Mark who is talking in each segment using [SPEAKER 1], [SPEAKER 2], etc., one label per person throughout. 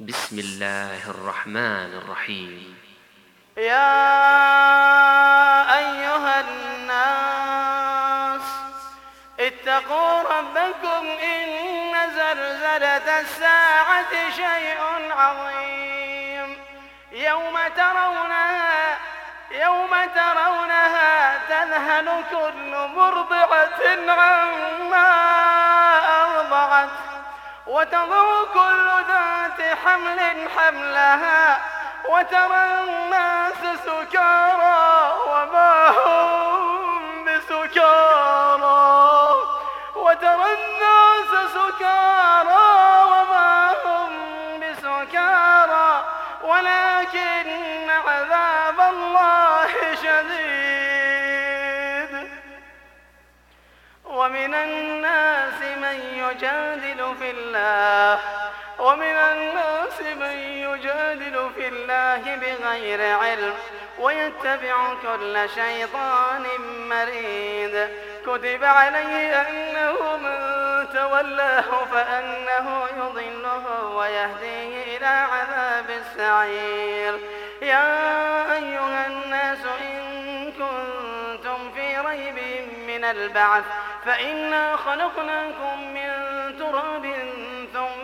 [SPEAKER 1] بسم الله الرحمن الرحيم.
[SPEAKER 2] يا أيها الناس اتقوا ربكم إن زلزلة الساعة شيء عظيم. يوم ترونها يوم ترونها تذهل كل مرضعة عما أرضعت. وتضع كل ذات حمل حملها وترى الناس سكارى وما هم بسكارى. وترى الناس سكارى ومن الناس من يجادل في الله بغير علم ويتبع كل شيطان مريد. كتب عليه أنه من تولاه فأنه يضله ويهديه إلى عذاب السعير. يا أيها الناس إن كنتم في ريب من البعث فإنا خلقناكم من تراب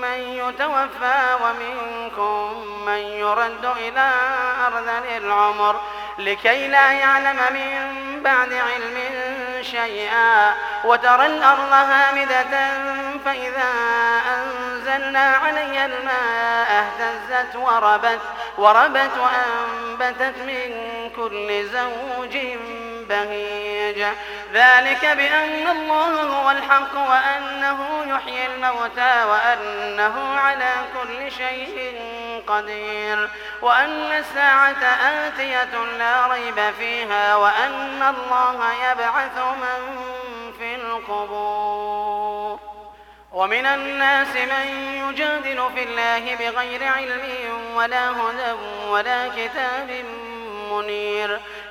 [SPEAKER 2] من يتوفى ومنكم من يرد إلى أرذل العمر لكي لا يعلم من بعد علم شيئا وترى الأرض هامدة فإذا أنزلنا عليها الماء اهتزت وربت وربت وأنبتت من كل زوج بهيج. ذلك بأن الله هو الحق وأنه يحيي الموتى وأنه على كل شيء قدير. وأن الساعة آتية لا ريب فيها وأن الله يبعث من في القبور. ومن الناس من يجادل في الله بغير علم ولا هدى ولا كتاب منير.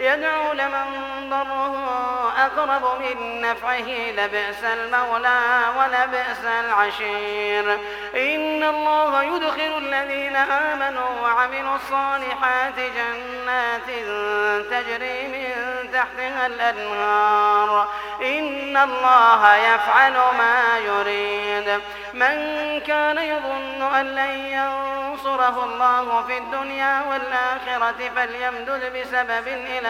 [SPEAKER 2] يدعو لمن ضره أقرب من نفعه لبئس المولى ولبئس العشير. إن الله يدخل الذين آمنوا وعملوا الصالحات جنات تجري من تحتها الأنهار. إن الله يفعل ما يريد. من كان يظن أن لن ينصره الله في الدنيا والآخرة فليمدد بسبب إلى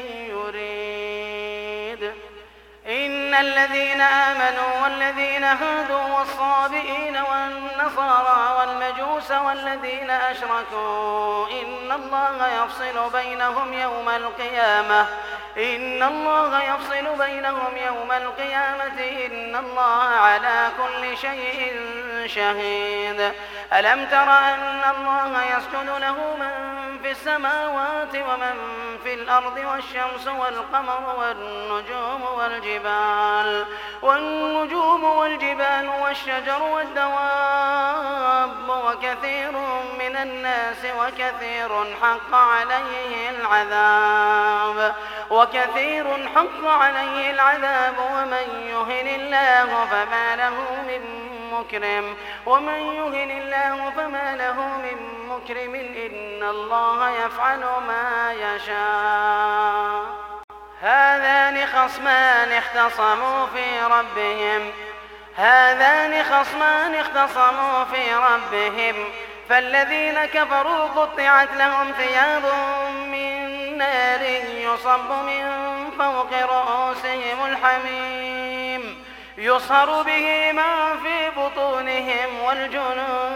[SPEAKER 2] الذين آمنوا والذين هادوا والصابئين والنصارى والمجوس والذين أشركوا إن الله يفصل بينهم يوم القيامة. إن الله يفصل بينهم يوم القيامة. إن الله على كل شيء شهيد. ألم تر أن الله يسجد له من في السماوات ومن في الأرض والشمس والقمر والنجوم والجبال والنجوم والجبال والشجر والدواب وكثير من الناس وكثير حق عليه العذاب وكثير حق عليه العذاب ومن يهن الله فما له من مكرم ومن يهن الله فما له من مكرم إن الله يفعل ما يشاء. هذان خصمان اختصموا في ربهم. هذان خصمان اختصموا في ربهم. فالذين كفروا قطعت لهم ثياب من نار يصب من فوق رؤوسهم الحميم. يصهر به ما في بطونهم والجنود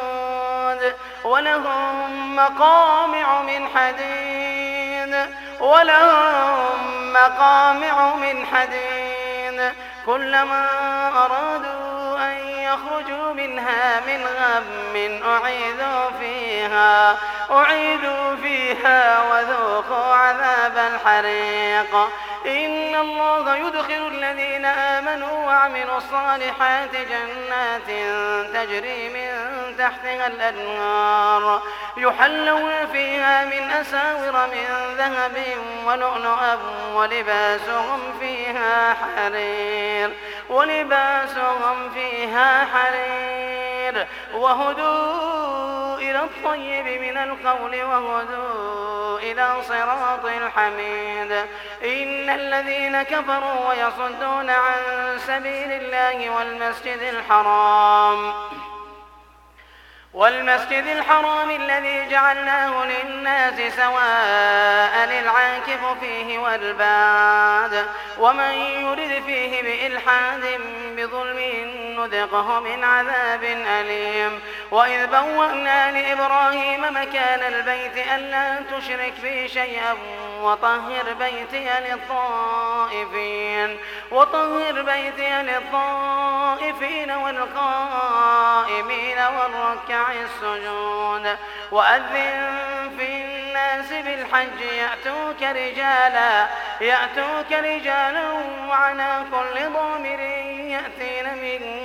[SPEAKER 2] ولهم مقامع من حديد ولهم مقامع من حديد. كلما أرادوا أن يخرجوا منها من غم أعيدوا فيها. أعيدوا فيها وذوقوا عذاب الحريق. إن الله يدخل الذين آمنوا وعملوا الصالحات جنات تجري من تحتها الأنهار. يحلون فيها من أساور من ذهب ولؤلؤا ولباسهم فيها حرير. ولباسهم فيها حرير. وهدوا إلى الطيب من القول وهدوا إلى صراط الحميد. إن الذين كفروا ويصدون عن سبيل الله والمسجد الحرام والمسجد الحرام الذي جعلناه للناس سواء العاكف فيه والباد ومن يرد فيه بإلحاد بظلم نذقه من عذاب أليم. وإذ بوأنا لإبراهيم مكان البيت ألا تشرك بي شيئا وطهر بيتي للطائفين وطهر بيتي للطائفين والقائمين والركع السجود وأذن في الناس بالحج يأتوك رجالا يأتوك رجالا وعلى كل ضامر يأتين من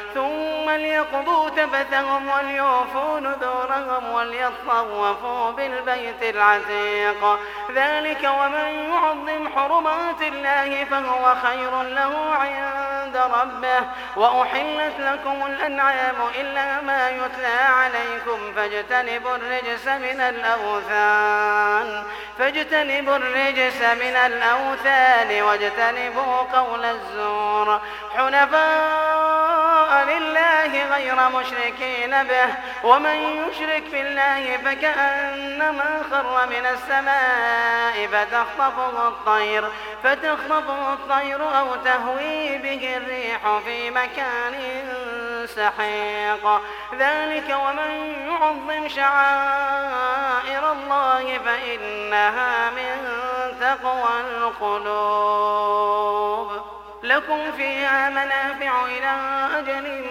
[SPEAKER 2] ثم ليقضوا تبثهم وليوفوا نذورهم وليطوفوا بالبيت العتيق. ذلك ومن يعظم حرمات الله فهو خير له عند ربه. وأحلت لكم الأنعام إلا ما يتلى عليكم فاجتنبوا الرجس من الأوثان. فاجتنبوا الرجس من الأوثان واجتنبوا قول الزور. حنفاء لله غير مشركين به ومن يشرك بالله فكأنما خر من السماء فتخطفه الطير فتخطفه الطير أو تهوي به الريح في مكان سحيق. ذلك ومن يعظم شعائر الله فإنها من تقوى القلوب. لكم فيها منافع إلى أجل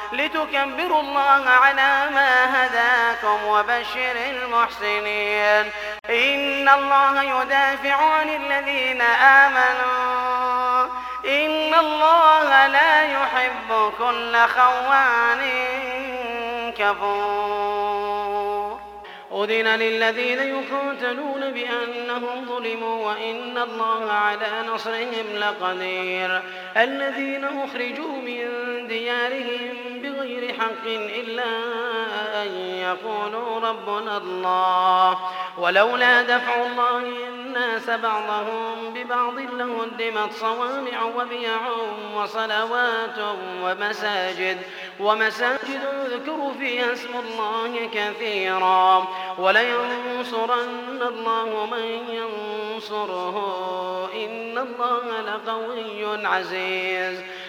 [SPEAKER 2] لتكبروا الله على ما هداكم وبشر المحسنين. إن الله يدافع عن الذين آمنوا. إن الله لا يحب كل خوان كفور. أذن للذين يقاتلون بأنهم ظلموا وإن الله على نصرهم لقدير. الذين أخرجوا من ديارهم بغير حق إلا أن يقولوا ربنا الله. ولولا دفع الله الناس بعضهم ببعض لهدمت صوامع وبيع وصلوات ومساجد. ومساجد يذكر فيها اسم الله كثيرا. ولينصرن الله من ينصره. إن الله لقوي عزيز.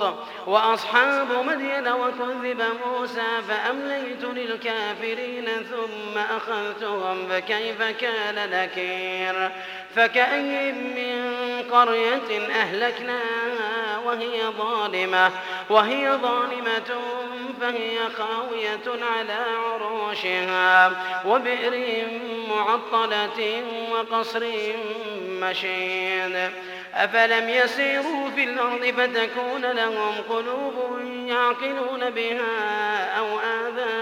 [SPEAKER 2] لوط وأصحاب مدين وكذب موسى فأمليت للكافرين ثم أخذتهم فكيف كان نكير؟ فكأي من قرية أهلكناها وهي ظالمة وهي ظالمة فهي خاوية على عروشها. وبئر معطلة وقصر مشيد. أفلم يسيروا في الأرض فتكون لهم قلوب يعقلون بها أو آذان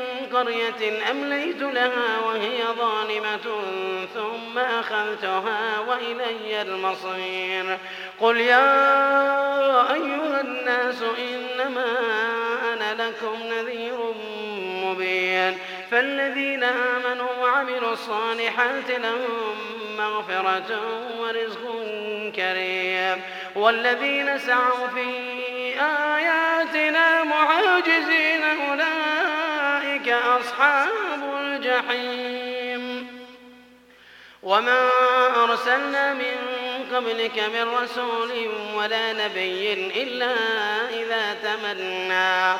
[SPEAKER 2] قرية أمليت لها وهي ظالمة ثم أخذتها وإلي المصير. قل يا أيها الناس إنما أنا لكم نذير مبين. فالذين آمنوا وعملوا الصالحات لهم مغفرة ورزق كريم. والذين سعوا في آياتنا معاجزين أولئك أصحاب الجحيم. وما أرسلنا من قبلك من رسول ولا نبي إلا إذا تمنى.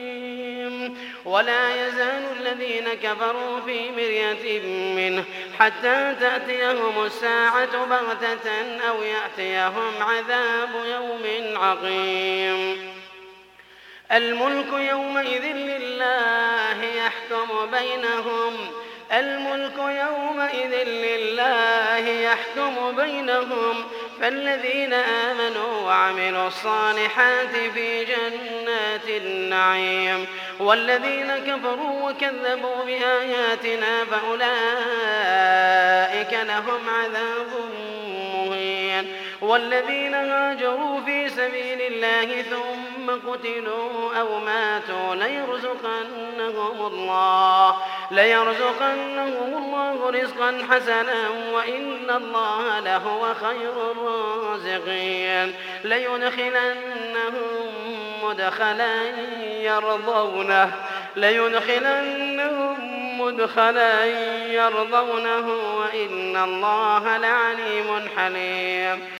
[SPEAKER 2] ولا يزال الذين كفروا في مرية منه حتى تأتيهم الساعة بغتة أو يأتيهم عذاب يوم عقيم الملك يومئذ لله يحكم بينهم. الملك يومئذ لله يحكم بينهم. فالذين آمنوا وعملوا الصالحات في جنات النعيم والذين كفروا وكذبوا بآياتنا فأولئك لهم عذاب مهين والذين هاجروا في سبيل الله ثم قتلوا أو ماتوا ليرزقنهم الله ليرزقنهم الله رزقا حسنا وإن الله لهو خير الرازقين. ليدخلنهم مدخلا يرضونه ليدخلنهم مدخلا يرضونه وإن الله لعليم حليم.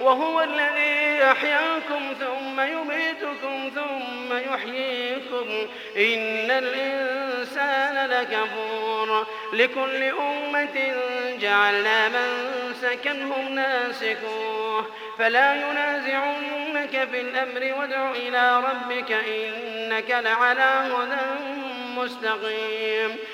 [SPEAKER 2] وهو الذي يحياكم ثم يميتكم ثم يحييكم. إن الإنسان لكفور. لكل أمة جعلنا من سكنهم ناسكوه. فلا ينازعنك في الأمر وادع إلى ربك إنك لعلى هدى مستقيم.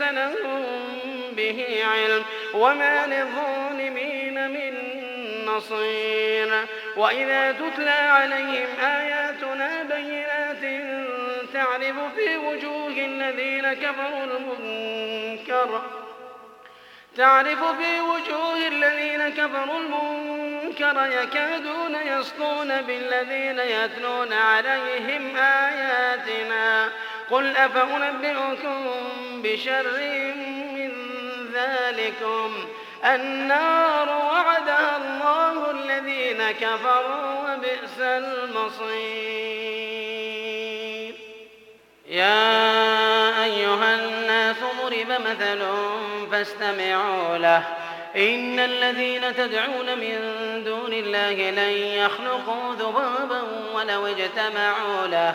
[SPEAKER 2] ليس لهم به علم وما للظالمين من نصير. وإذا تتلى عليهم آياتنا بينات تعرف في وجوه الذين كفروا المنكر تعرف في وجوه الذين كفروا المنكر يكادون يسطون بالذين يتلون عليهم آياتنا. قل أفأنبئكم بشر من ذلكم؟ النار وعدها الله الذين كفروا وبئس المصير. يا أيها الناس ضرب مثل فاستمعوا له. إن الذين تدعون من دون الله لن يخلقوا ذبابا ولو اجتمعوا له.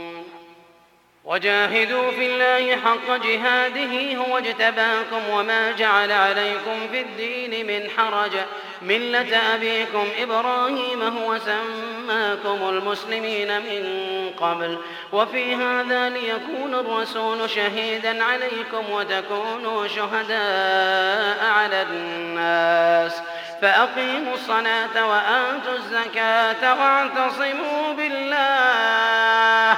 [SPEAKER 2] وجاهدوا في الله حق جهاده هو اجتباكم وما جعل عليكم في الدين من حرج. ملة أبيكم إبراهيم هو سماكم المسلمين من قبل. وفي هذا ليكون الرسول شهيدا عليكم وتكونوا شهداء على الناس. فأقيموا الصلاة وآتوا الزكاة واعتصموا بالله.